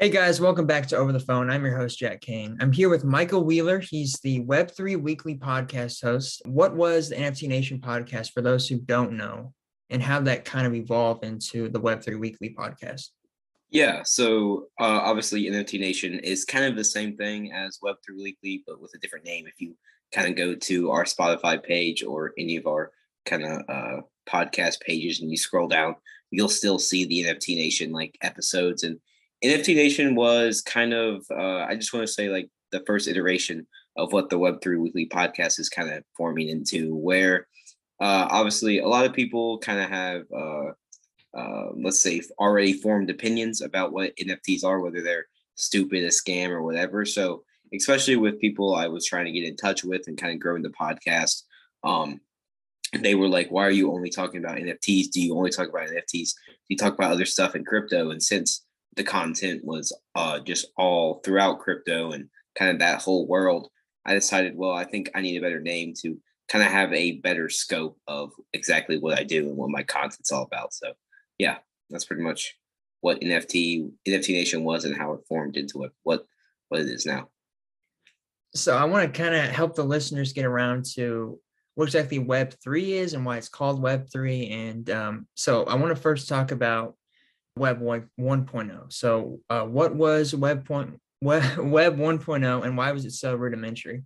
Hey guys, welcome back to Over the Phone. I'm your host, Jac Kane. I'm here with Michael Wheeler. He's the Web3 Weekly podcast host. What was the NFT Nation podcast for those who don't know, and how that kind of evolved into the Web3 Weekly podcast? Yeah, so uh, obviously NFT Nation is kind of the same thing as Web3 Weekly, but with a different name. If you kind of go to our Spotify page or any of our kind of uh, podcast pages and you scroll down, you'll still see the NFT Nation like episodes and NFT Nation was kind of, uh, I just want to say, like the first iteration of what the Web3 Weekly podcast is kind of forming into, where uh, obviously a lot of people kind of have, uh, uh, let's say, already formed opinions about what NFTs are, whether they're stupid, a scam, or whatever. So, especially with people I was trying to get in touch with and kind of growing the podcast, um, they were like, "Why are you only talking about NFTs? Do you only talk about NFTs? Do you talk about other stuff in crypto?" And since the content was uh, just all throughout crypto and kind of that whole world, I decided, well, I think I need a better name to kind of have a better scope of exactly what I do and what my content's all about. So, yeah, that's pretty much what NFT NFT Nation was and how it formed into what what what it is now. So, I want to kind of help the listeners get around to what exactly Web three is and why it's called Web three. And um, so, I want to first talk about Web 1.0. So, uh, what was Web point Web Web 1.0, and why was it so rudimentary?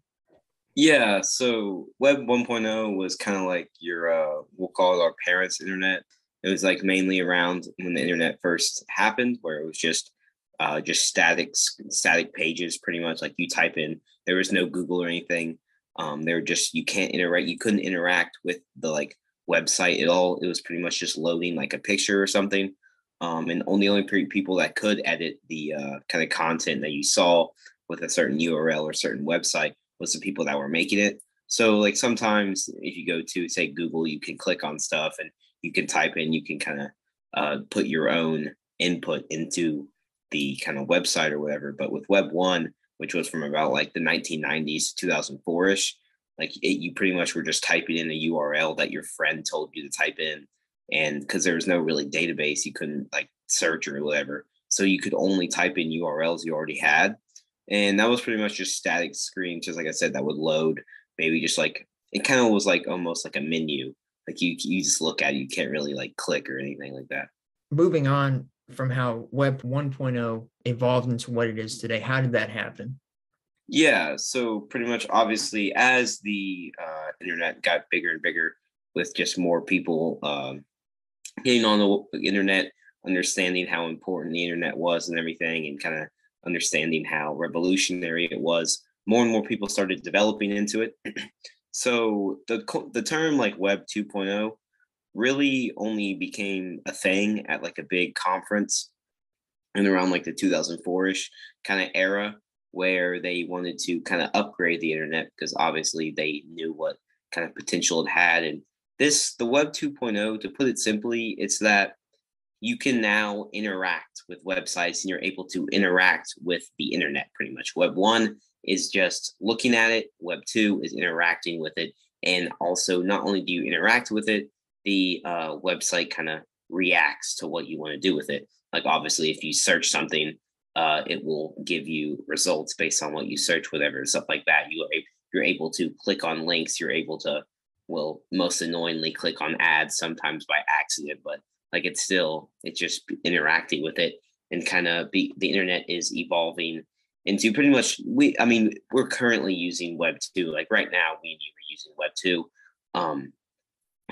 Yeah, so Web 1.0 was kind of like your uh, we'll call it our parents' internet. It was like mainly around when the internet first happened, where it was just uh, just static static pages, pretty much like you type in. There was no Google or anything. Um, they were just you can't interact. You couldn't interact with the like website at all. It was pretty much just loading like a picture or something um, and only only people that could edit the uh, kind of content that you saw with a certain URL or certain website was the people that were making it. So like sometimes if you go to say Google, you can click on stuff and you can type in, you can kind of uh, put your own input into the kind of website or whatever. But with Web one, which was from about like the 1990s, 2004 ish, like it, you pretty much were just typing in a URL that your friend told you to type in and because there was no really database you couldn't like search or whatever. So you could only type in urls you already had. And that was pretty much just static screen just like i said that would load maybe just like it kind of was like almost like a menu. Like you you just look at it you can't really like click or anything like that. Moving on from how web 1.0 evolved into what it is today how did that happen? Yeah so pretty much obviously as the uh, internet got bigger and bigger with just more people um, getting on the internet, understanding how important the internet was and everything, and kind of understanding how revolutionary it was. More and more people started developing into it. so the the term like Web 2.0 really only became a thing at like a big conference and around like the 2004ish kind of era where they wanted to kind of upgrade the internet because obviously they knew what kind of potential it had and this the web 2.0 to put it simply it's that you can now interact with websites and you're able to interact with the internet pretty much. Web 1 is just looking at it web 2 is interacting with it and also not only do you interact with it the uh, website kind of reacts to what you want to do with it. Like obviously if you search something uh, it will give you results based on what you search whatever stuff like that. You are you're able to click on links you're able to will most annoyingly click on ads sometimes by accident, but like it's still it's just interacting with it and kind of be the internet is evolving into pretty much we I mean we're currently using web 2 like right now we and you are using web 2 um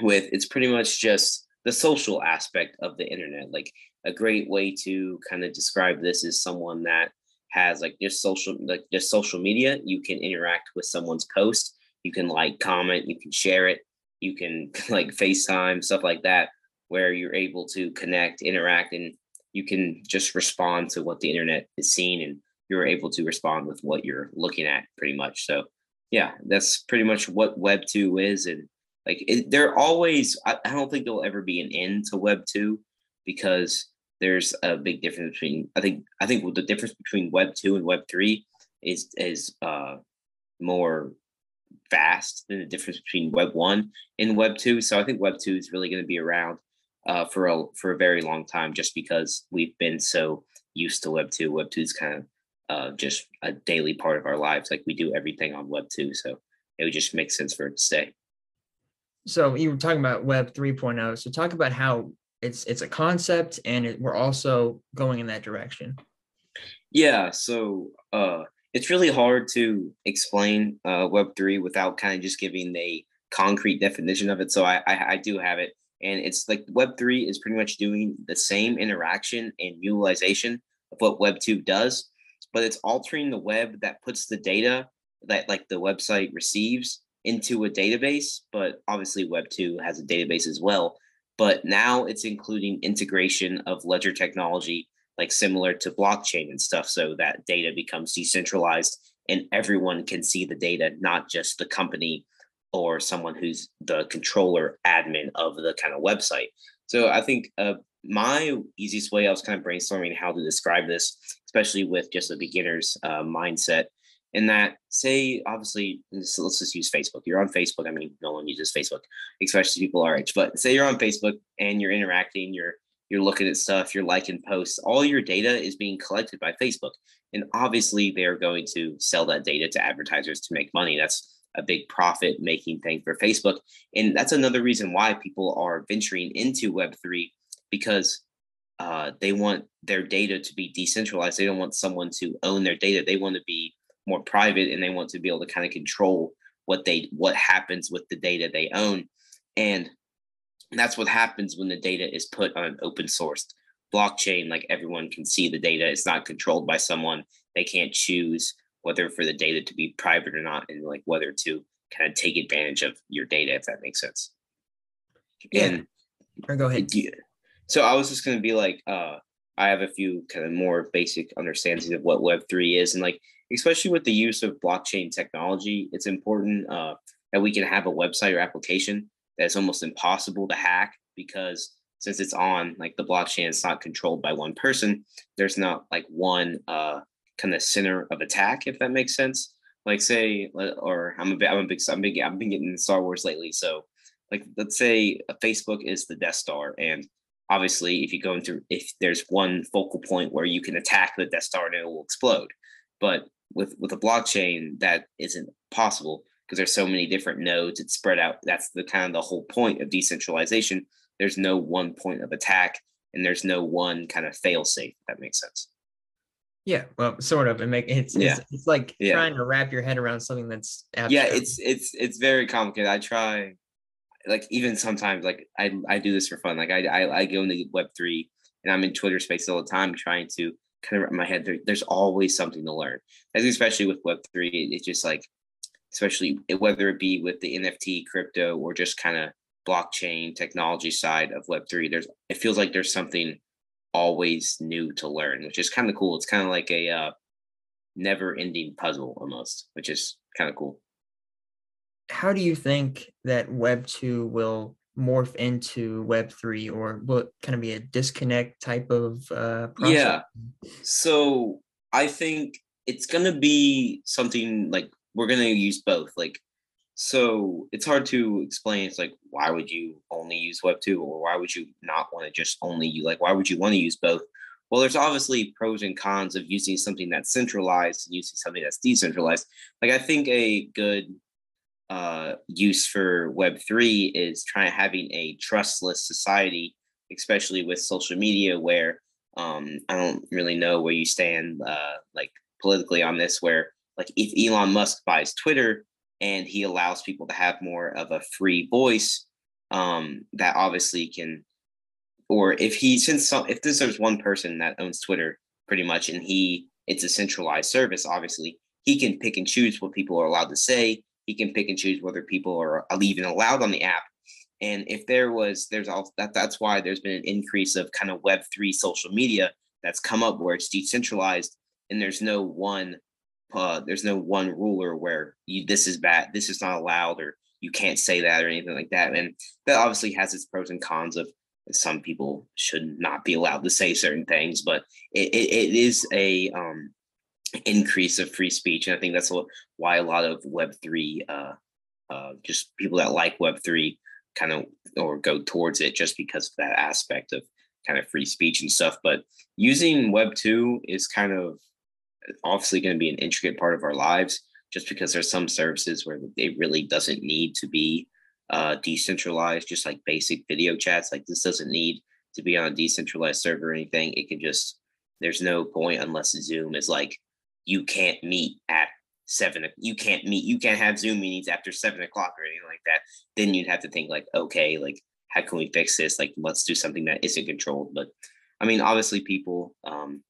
with it's pretty much just the social aspect of the internet like a great way to kind of describe this is someone that has like just social like just social media you can interact with someone's post you can like comment, you can share it, you can like FaceTime, stuff like that, where you're able to connect, interact, and you can just respond to what the internet is seeing and you're able to respond with what you're looking at pretty much. So yeah, that's pretty much what Web 2 is. And like it, there always, I, I don't think there'll ever be an end to Web 2 because there's a big difference between I think I think the difference between Web 2 and Web 3 is is uh more fast than the difference between Web one and Web two. So I think Web two is really going to be around uh, for a for a very long time, just because we've been so used to Web two. Web two is kind of uh, just a daily part of our lives. Like we do everything on Web two, so it would just make sense for it to stay. So you were talking about Web 3.0. So talk about how it's it's a concept and it, we're also going in that direction. Yeah, so uh, it's really hard to explain uh, Web three without kind of just giving a concrete definition of it. So I, I, I do have it, and it's like Web three is pretty much doing the same interaction and utilization of what Web two does, but it's altering the web that puts the data that like the website receives into a database. But obviously, Web two has a database as well. But now it's including integration of ledger technology like similar to blockchain and stuff so that data becomes decentralized and everyone can see the data not just the company or someone who's the controller admin of the kind of website. So i think uh, my easiest way i was kind of brainstorming how to describe this especially with just a beginner's uh, mindset in that say obviously let's just use facebook. You're on facebook i mean no one uses facebook especially people our age but say you're on facebook and you're interacting you're you're looking at stuff, you're liking posts, all your data is being collected by Facebook. And obviously, they're going to sell that data to advertisers to make money. That's a big profit making thing for Facebook. And that's another reason why people are venturing into Web3 because uh, they want their data to be decentralized. They don't want someone to own their data. They want to be more private and they want to be able to kind of control what they what happens with the data they own. And that's what happens when the data is put on an open sourced blockchain. Like everyone can see the data. It's not controlled by someone. They can't choose whether for the data to be private or not, and like whether to kind of take advantage of your data, if that makes sense. Yeah. And or go ahead. So I was just going to be like, uh, I have a few kind of more basic understandings of what Web3 is. And like, especially with the use of blockchain technology, it's important uh, that we can have a website or application that's almost impossible to hack because since it's on like the blockchain, it's not controlled by one person. There's not like one uh, kind of center of attack, if that makes sense. Like say, or I'm a I'm a big, I'm big, I've been getting Star Wars lately. So like, let's say Facebook is the Death Star, and obviously, if you go into, if there's one focal point where you can attack the Death Star and it will explode, but with with a blockchain, that isn't possible because there's so many different nodes it's spread out that's the kind of the whole point of decentralization there's no one point of attack and there's no one kind of fail safe that makes sense yeah well sort of it make it's yeah. it's, it's like yeah. trying to wrap your head around something that's abstract. yeah it's it's it's very complicated i try like even sometimes like i i do this for fun like i i, I go into web3 and i'm in twitter space all the time trying to kind of wrap my head there, there's always something to learn especially with web3 it's just like especially whether it be with the NFT, crypto, or just kind of blockchain technology side of Web3. There's it feels like there's something always new to learn, which is kind of cool. It's kind of like a uh, never-ending puzzle almost, which is kind of cool. How do you think that Web two will morph into Web three, or will it kind of be a disconnect type of uh, process? Yeah. So I think it's gonna be something like we're to use both like so it's hard to explain it's like why would you only use web 2 or why would you not want to just only you like why would you want to use both? Well there's obviously pros and cons of using something that's centralized and using something that's decentralized. Like i think a good uh, use for web 3 is trying having a trustless society especially with social media where um, i don't really know where you stand uh, like politically on this where like if Elon Musk buys Twitter and he allows people to have more of a free voice, um, that obviously can, or if he since some, if this there's one person that owns Twitter pretty much and he it's a centralized service, obviously he can pick and choose what people are allowed to say. He can pick and choose whether people are even allowed on the app. And if there was, there's all that. That's why there's been an increase of kind of Web three social media that's come up where it's decentralized and there's no one uh, there's no one ruler where you, this is bad, this is not allowed, or you can't say that or anything like that. And that obviously has its pros and cons of some people should not be allowed to say certain things, but it, it, it is a um, increase of free speech. And I think that's why a lot of Web3, uh, uh, just people that like Web3 kind of or go towards it just because of that aspect of kind of free speech and stuff. But using Web two is kind of obviously going to be an intricate part of our lives, just because there's some services where it really doesn't need to be uh, decentralized, just like basic video chats. Like this doesn't need to be on a decentralized server or anything. It can just there's no point unless Zoom is like you can't meet at seven. You can't meet. You can't have Zoom meetings after seven o'clock or anything like that. Then you'd have to think like, okay, like how can we fix this? Like let's do something that isn't controlled. But I mean, obviously, people. Um,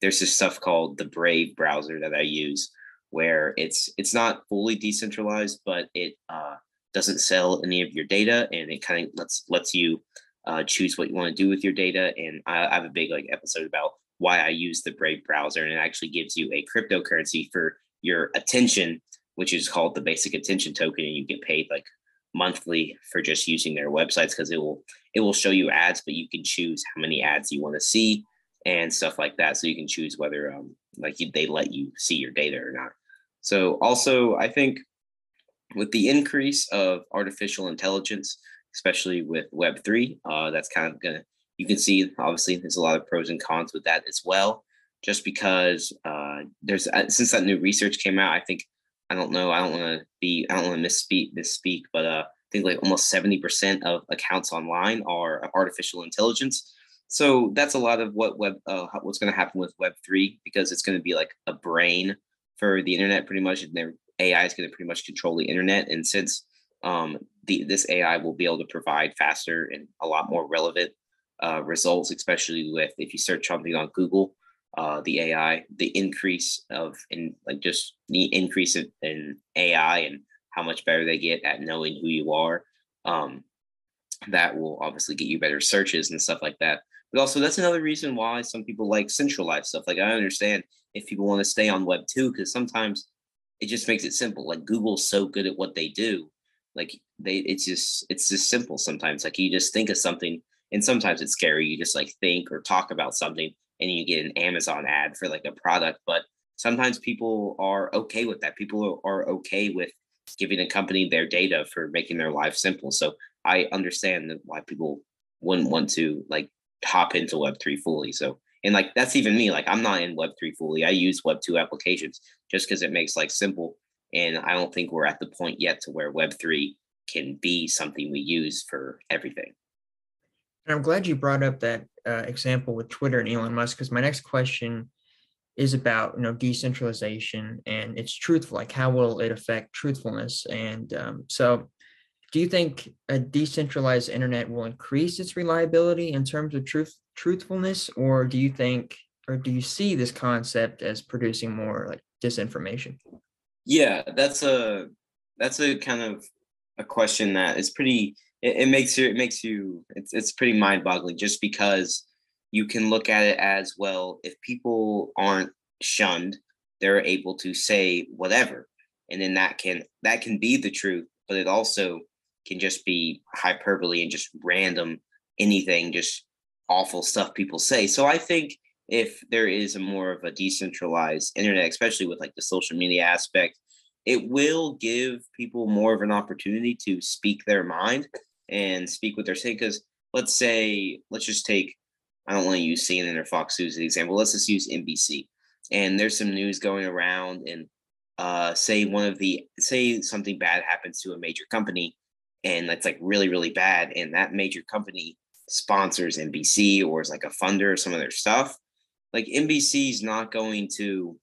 there's this stuff called the Brave browser that I use, where it's it's not fully decentralized, but it uh, doesn't sell any of your data, and it kind of lets lets you uh, choose what you want to do with your data. And I, I have a big like episode about why I use the Brave browser, and it actually gives you a cryptocurrency for your attention, which is called the basic attention token, and you get paid like monthly for just using their websites because it will it will show you ads, but you can choose how many ads you want to see and stuff like that. So you can choose whether um like they let you see your data or not. So also I think with the increase of artificial intelligence, especially with Web three, uh, that's kind of gonna you can see obviously there's a lot of pros and cons with that as well. Just because uh, there's uh, since that new research came out, I think I don't know. I don't want to be. I don't want to misspeak. Misspeak, but uh, I think like almost seventy percent of accounts online are artificial intelligence. So that's a lot of what web. Uh, what's going to happen with Web three because it's going to be like a brain for the internet, pretty much. And their AI is going to pretty much control the internet. And since um, the this AI will be able to provide faster and a lot more relevant uh, results, especially with if you search something on Google, uh, the AI, the increase of in like just the increase in, in AI and how much better they get at knowing who you are. Um, that will obviously get you better searches and stuff like that. But also, that's another reason why some people like centralized stuff. Like, I understand if people want to stay on Web 2, because sometimes it just makes it simple. Like, Google's so good at what they do. Like, they, it's just, it's just simple sometimes. Like, you just think of something, and sometimes it's scary. You just like think or talk about something, and you get an Amazon ad for like a product. But sometimes people are okay with that. People are okay with giving a company their data for making their life simple. So I understand why people wouldn't want to like hop into Web3 fully. So, and like that's even me, like I'm not in Web3 fully. I use Web2 applications just because it makes like simple. And I don't think we're at the point yet to where Web3 can be something we use for everything. And I'm glad you brought up that uh, example with Twitter and Elon Musk because my next question is about you know decentralization and it's truthful. Like how will it affect truthfulness? And um, so, do you think a decentralized internet will increase its reliability in terms of truth truthfulness, or do you think, or do you see this concept as producing more like disinformation? Yeah, that's a that's a kind of a question that is pretty it, it makes you it makes you it's it's pretty mind boggling just because you can look at it as well if people aren't shunned they're able to say whatever and then that can that can be the truth but it also can just be hyperbole and just random anything just awful stuff people say so i think if there is a more of a decentralized internet especially with like the social media aspect it will give people more of an opportunity to speak their mind and speak what they're saying. Because let's say, let's just take, I don't want to use CNN or Fox News as an example. Let's just use NBC. And there's some news going around, and uh, say one of the, say something bad happens to a major company, and that's like really, really bad, and that major company sponsors NBC or is like a funder of some of their stuff. Like NBC is not going to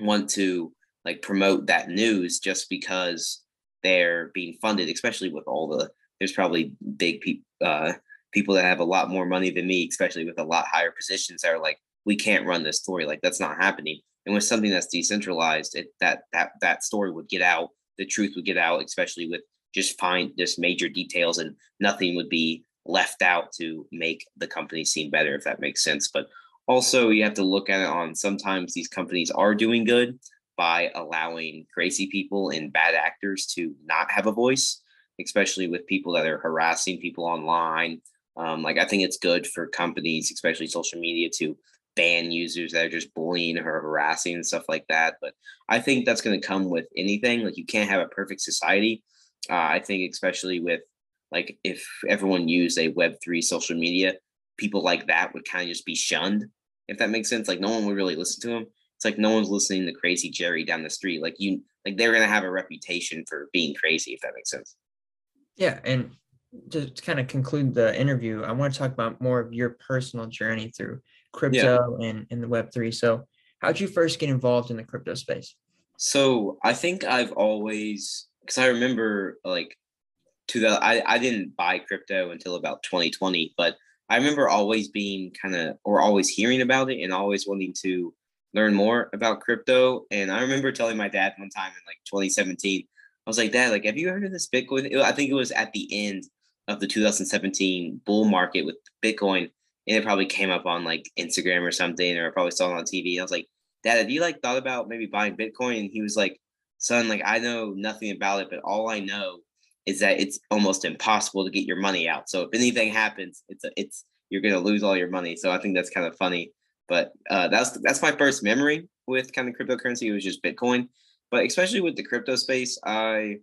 want to like promote that news just because they're being funded, especially with all the there's probably big people uh, people that have a lot more money than me, especially with a lot higher positions that are like, we can't run this story. Like that's not happening. And with something that's decentralized, it that that that story would get out, the truth would get out, especially with just find just major details and nothing would be left out to make the company seem better, if that makes sense. But also you have to look at it on sometimes these companies are doing good by allowing crazy people and bad actors to not have a voice especially with people that are harassing people online. Um, like I think it's good for companies, especially social media, to ban users that are just bullying or harassing and stuff like that. But I think that's going to come with anything. Like you can't have a perfect society. Uh, I think especially with like if everyone used a Web three social media, people like that would kind of just be shunned, if that makes sense. Like no one would really listen to them. It's like no one's listening to crazy Jerry down the street. Like you, like they're gonna have a reputation for being crazy, if that makes sense. Yeah, and to, to kind of conclude the interview, I want to talk about more of your personal journey through crypto yeah. and in the Web three. So, how'd you first get involved in the crypto space? So I think I've always because I remember like to the I, I didn't buy crypto until about 2020, but I remember always being kind of or always hearing about it and always wanting to learn more about crypto. And I remember telling my dad one time in like 2017, I was like, Dad, like, have you heard of this Bitcoin? I think it was at the end of the 2017 bull market with Bitcoin. And it probably came up on like Instagram or something, or I probably saw it on TV. And I was like, Dad, have you like thought about maybe buying Bitcoin? And he was like, Son, like I know nothing about it, but all I know is that it's almost impossible to get your money out. So if anything happens, it's a, it's you're gonna lose all your money. So I think that's kind of funny. But uh, that's that's my first memory with kind of cryptocurrency. It was just Bitcoin, but especially with the crypto space, I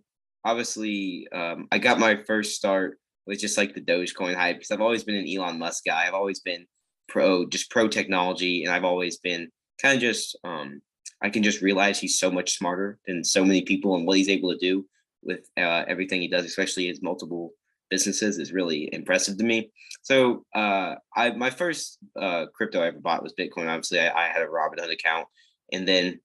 obviously um, I got my first start with just like the Dogecoin hype because I've always been an Elon Musk guy. I've always been pro just pro technology, and I've always been kind of just um, I can just realize he's so much smarter than so many people and what he's able to do with uh, everything he does, especially his multiple businesses, is really impressive to me. So uh, I my first uh, crypto I ever bought was Bitcoin. Obviously, I, I had a Robinhood account, and then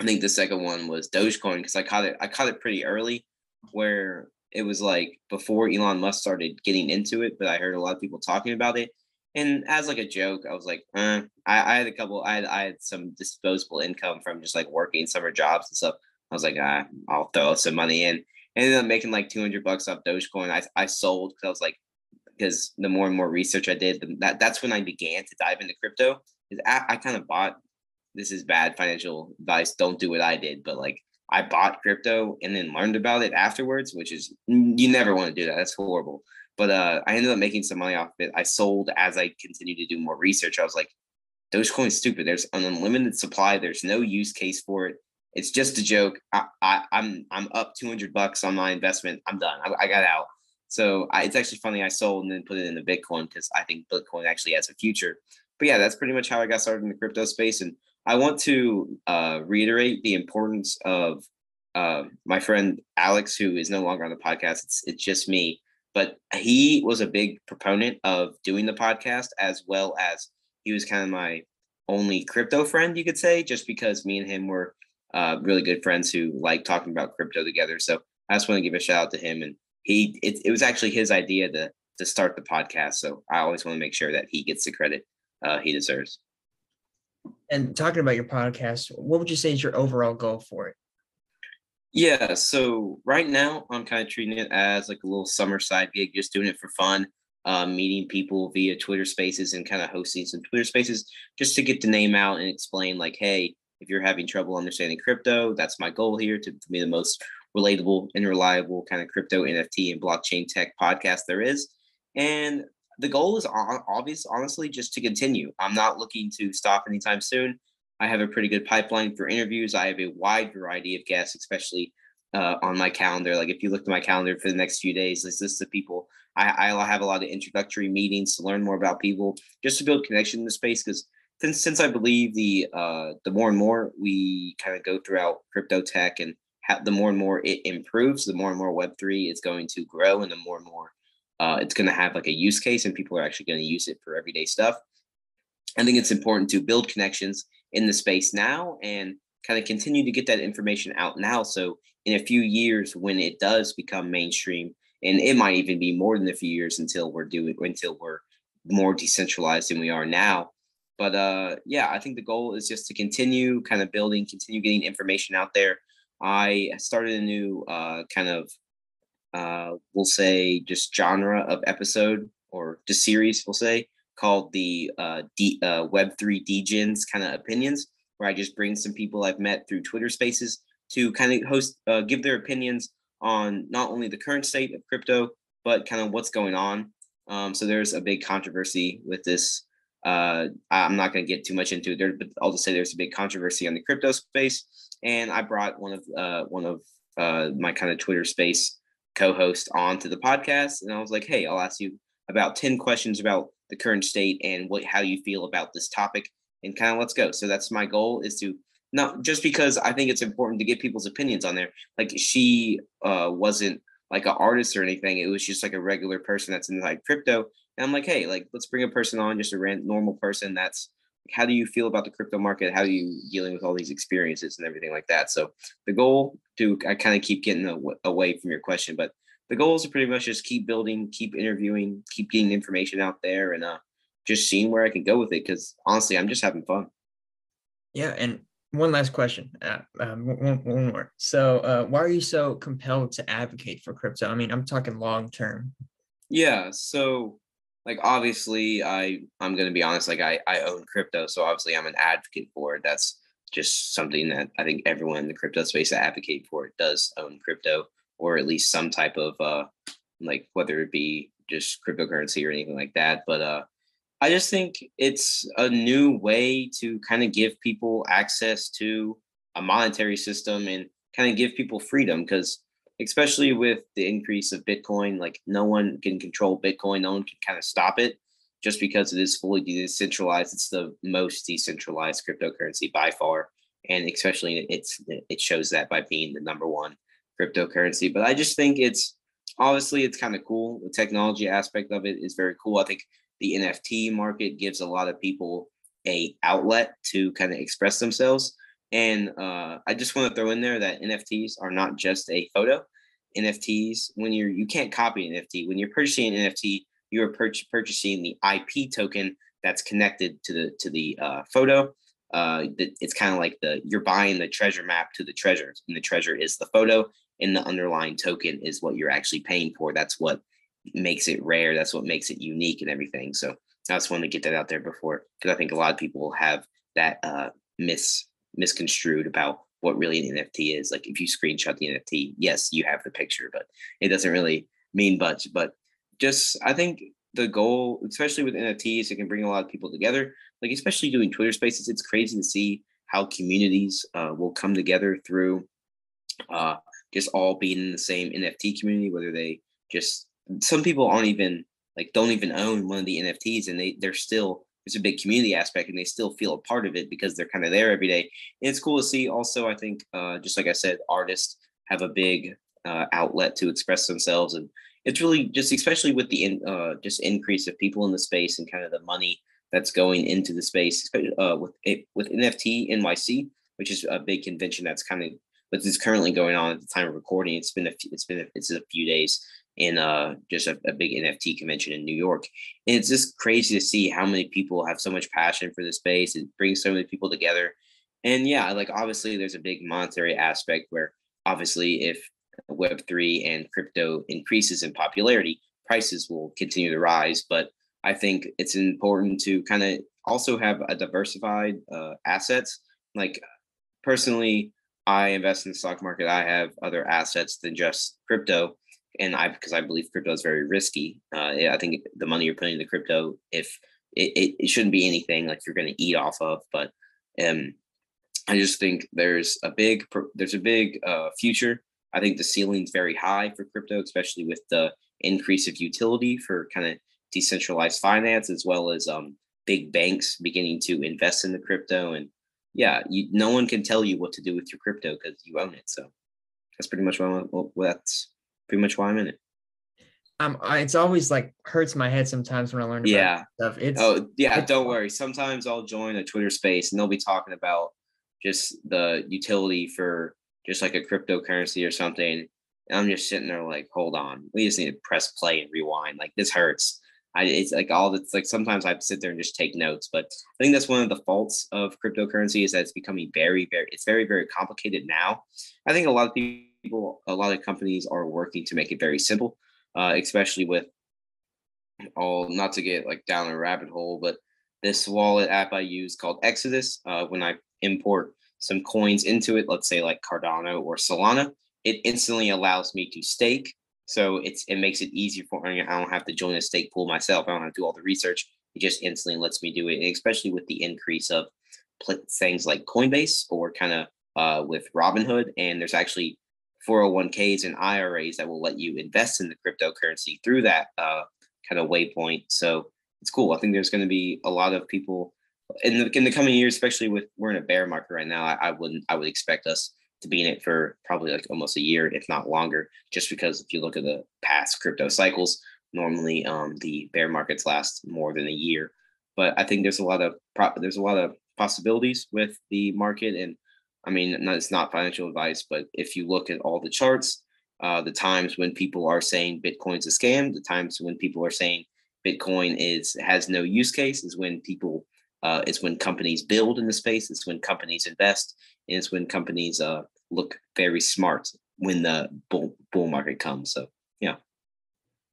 I think the second one was Dogecoin because I caught it. I caught it pretty early, where it was like before Elon Musk started getting into it, but I heard a lot of people talking about it. And as like a joke, I was like, eh. I, I had a couple, I had, I had some disposable income from just like working summer jobs and stuff. I was like, ah, I'll throw some money in. And ended up making like 200 bucks off Dogecoin. I, I sold because I was like, because the more and more research I did, that that's when I began to dive into crypto. I, I kind of bought. This is bad financial advice. Don't do what I did, but like I bought crypto and then learned about it afterwards, which is you never want to do that. That's horrible. But uh, I ended up making some money off of it. I sold as I continued to do more research. I was like, Dogecoin's stupid. There's an unlimited supply. There's no use case for it. It's just a joke. I, I am I'm, I'm up 200 bucks on my investment. I'm done. I, I got out. So I, it's actually funny. I sold and then put it in the Bitcoin because I think Bitcoin actually has a future. But yeah, that's pretty much how I got started in the crypto space. And I want to uh, reiterate the importance of uh, my friend Alex, who is no longer on the podcast. It's it's just me, but he was a big proponent of doing the podcast as well as he was kind of my only crypto friend, you could say, just because me and him were uh, really good friends who like talking about crypto together. So I just want to give a shout out to him. And he, it, it was actually his idea to to start the podcast. So I always want to make sure that he gets the credit uh, he deserves. And talking about your podcast, what would you say is your overall goal for it? Yeah, so right now I'm kind of treating it as like a little summer side gig, just doing it for fun uh, meeting people via Twitter Spaces and kind of hosting some Twitter Spaces just to get the name out and explain like, hey, if you're having trouble understanding crypto, that's my goal here to, be the most relatable and reliable kind of crypto NFT and blockchain tech podcast there is. And the goal is obvious, honestly, just to continue. I'm not looking to stop anytime soon. I have a pretty good pipeline for interviews. I have a wide variety of guests, especially uh, on my calendar. Like if you look at my calendar for the next few days, this is the people I, I have a lot of introductory meetings to learn more about people, just to build connection in the space. Because since, since I believe the uh, the more and more we kind of go throughout crypto tech and ha- the more and more it improves, the more and more Web three is going to grow, and the more and more uh, it's going to have like a use case, and people are actually going to use it for everyday stuff. I think it's important to build connections in the space now and kind of continue to get that information out now. So in a few years, when it does become mainstream, and it might even be more than a few years until we're doing until we're more decentralized than we are now. But uh, yeah, I think the goal is just to continue kind of building, continue getting information out there. I started a new uh, kind of, uh, we'll say, just genre of episode or just series, we'll say, called the uh, D, uh, Web3 Degens kind of opinions, where I just bring some people I've met through Twitter spaces to kind of host, uh, give their opinions on not only the current state of crypto, but kind of what's going on. Um, so there's a big controversy with this. Uh, I'm not going to get too much into it, there, but I'll just say there's a big controversy on the crypto space. And I brought one of uh, one of uh, my kind of Twitter space co-host onto the podcast, and I was like, "Hey, I'll ask you about ten questions about the current state and what how you feel about this topic and kind of let's go. So that's my goal is to not just because I think it's important to get people's opinions on there. Like she uh, wasn't like an artist or anything. It was just like a regular person that's in like crypto. And I'm like, hey, like let's bring a person on, just a normal person that's how do you feel about the crypto market? How are you dealing with all these experiences and everything like that? So the goal to I kind of keep getting away from your question, but the goals are pretty much just keep building, keep interviewing, keep getting information out there, and uh, just seeing where I can go with it. Because honestly, I'm just having fun. Yeah, and one last question. Uh, um, one, one more. So, uh, why are you so compelled to advocate for crypto? I mean, I'm talking long term. Yeah. So, like, obviously, I I'm gonna be honest. Like, I I own crypto, so obviously, I'm an advocate for it. That's just something that I think everyone in the crypto space that advocate for it does own crypto, or at least some type of uh, like whether it be just cryptocurrency or anything like that. But uh, I just think it's a new way to kind of give people access to a monetary system and kind of give people freedom because especially with the increase of Bitcoin, like no one can control Bitcoin, no one can kind of stop it just because it is fully decentralized. It's the most decentralized cryptocurrency by far. And especially it's it shows that by being the number one cryptocurrency. But I just think it's obviously it's kind of cool. The technology aspect of it is very cool. I think the NFT market gives a lot of people a outlet to kind of express themselves. And uh, I just want to throw in there that NFTs are not just a photo. NFTs, when you're you can't copy an NFT. When you're purchasing an NFT, you are pur- purchasing the IP token that's connected to the to the uh, photo. Uh, it's kind of like the you're buying the treasure map to the treasure, and the treasure is the photo, and the underlying token is what you're actually paying for. That's what makes it rare. That's what makes it unique and everything. So I just want to get that out there before because I think a lot of people have that uh, mis misconstrued about what really an NFT is. Like if you screenshot the NFT, yes, you have the picture, but it doesn't really mean much. But just I think the goal, especially with NFTs, it can bring a lot of people together. Like especially doing Twitter Spaces, it's crazy to see how communities uh, will come together through uh, just all being in the same NFT community, whether they just some people aren't even like don't even own one of the NFTs and they they're still it's a big community aspect and they still feel a part of it because they're kind of there every day. And it's cool to see also, I think, uh, just like I said, artists have a big uh, outlet to express themselves. And it's really just, especially with the in, uh, just increase of people in the space and kind of the money that's going into the space, uh, with it, with NFT NYC, which is a big convention that's kind of, but it's currently going on at the time of recording. It's been a, it's been, a, it's a few days in uh, just a, a, big NFT convention in New York. And it's just crazy to see how many people have so much passion for the space. It brings so many people together. And yeah, like obviously there's a big monetary aspect where obviously if Web3 and crypto increases in popularity, prices will continue to rise. But I think it's important to kind of also have a diversified uh, assets. Like personally, I invest in the stock market. I have other assets than just crypto and I because I believe crypto is very risky. Uh, I think the money you're putting into crypto, if it, it, it shouldn't be anything like you're going to eat off of, but um, I just think there's a big there's a big uh, future. I think the ceiling's very high for crypto, especially with the increase of utility for kind of decentralized finance, as well as um, big banks beginning to invest in the crypto. And yeah, you, no one can tell you what to do with your crypto because you own it. So that's pretty much what, what that's pretty much why I'm in it. Um, I, it's always like hurts my head sometimes when I learn about yeah. stuff. It's oh yeah, it's don't worry. Sometimes I'll join a Twitter space and they'll be talking about just the utility for just like a cryptocurrency or something. And I'm just sitting there like, hold on, we just need to press play and rewind. Like this hurts. I it's like all that's like sometimes I sit there and just take notes. But I think that's one of the faults of cryptocurrency is that it's becoming very, very, it's very, very complicated now. I think a lot of people a lot of companies are working to make it very simple, uh, especially with all not to get like down a rabbit hole, but this wallet app I use called Exodus. Uh, when I import some coins into it, let's say like Cardano or Solana, it instantly allows me to stake. So it's it makes it easier for me. I don't have to join a stake pool myself. I don't have to do all the research. It just instantly lets me do it, and especially with the increase of things like Coinbase or kind of uh, with Robinhood. And there's actually 401ks and IRAs that will let you invest in the cryptocurrency through that uh, kind of waypoint. So it's cool. I think there's going to be a lot of people in the in the coming years, especially with we're in a bear market right now. I, I wouldn't I would expect us to be in it for probably like almost a year, if not longer, just because if you look at the past crypto cycles, normally um, the bear markets last more than a year. But I think there's a lot of pro- there's a lot of possibilities with the market, and I mean, it's not financial advice, but if you look at all the charts, uh, the times when people are saying Bitcoin's a scam, the times when people are saying Bitcoin is has no use case is when people uh, it's when companies build in the space. It's when companies invest. And it's when companies uh, look very smart when the bull, bull market comes. So, yeah.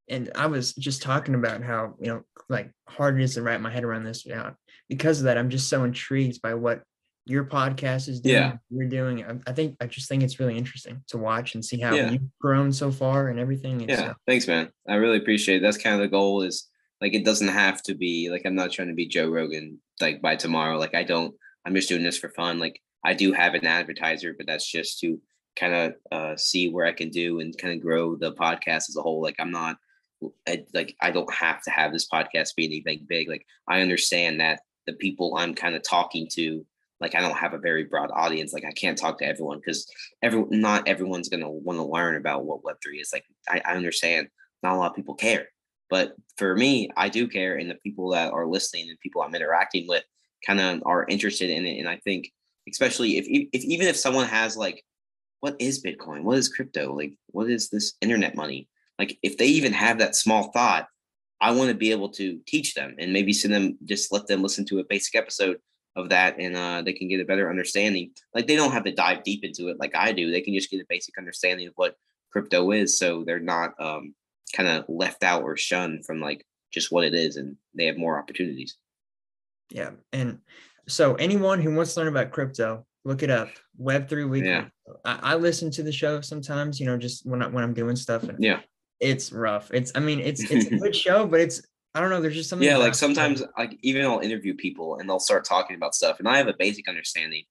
And I was just talking about how, you know, like hard it is to wrap my head around this. Yeah. Because of that, I'm just so intrigued by what your podcast is doing. Yeah. You're doing. I, I, think, I just think it's really interesting to watch and see how yeah. you've grown so far and everything. And yeah. Thanks, man. I really appreciate it. That's kind of the goal is like, it doesn't have to be like, I'm not trying to be Joe Rogan like by tomorrow. Like I don't, I'm just doing this for fun. Like I do have an advertiser, but that's just to kind of uh, see where I can do and kind of grow the podcast as a whole. Like I'm not I, like I don't have to have this podcast be anything big. Like I understand that the people I'm kind of talking to, like I don't have a very broad audience. Like I can't talk to everyone because every not everyone's gonna want to learn about what Web three is. Like I, I understand not a lot of people care. But for me, I do care, and the people that are listening and people I'm interacting with kind of are interested in it. And I think, especially if, if even if someone has like, what is Bitcoin? What is crypto? Like, what is this internet money? Like, if they even have that small thought, I want to be able to teach them and maybe send them, just let them listen to a basic episode of that and uh, they can get a better understanding. Like, they don't have to dive deep into it like I do. They can just get a basic understanding of what crypto is. So they're not, um, kind of left out or shunned from like just what it is and they have more opportunities yeah and so anyone who wants to learn about crypto look it up. Web3 weekly. Yeah. I, I, listen to the show sometimes you know just when, I, when i'm doing stuff and yeah. it's rough. It's i mean it's it's a good show but it's i don't know there's just something yeah like sometimes like even i'll interview people and they'll start talking about stuff and i have a basic understanding.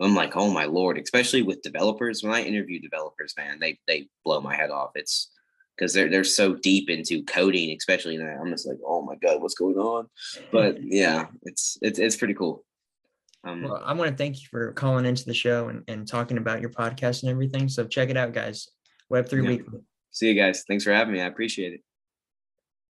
I'm like oh my lord especially with developers. When i interview developers man they they blow my head off. It's because they're they're so deep into coding, especially that I'm just like, oh my god, what's going on? But yeah, it's it's it's pretty cool. Um, well, I want to thank you for calling into the show and, and talking about your podcast and everything. So check it out, guys. Web three yeah. weekly. See you guys. Thanks for having me. I appreciate it.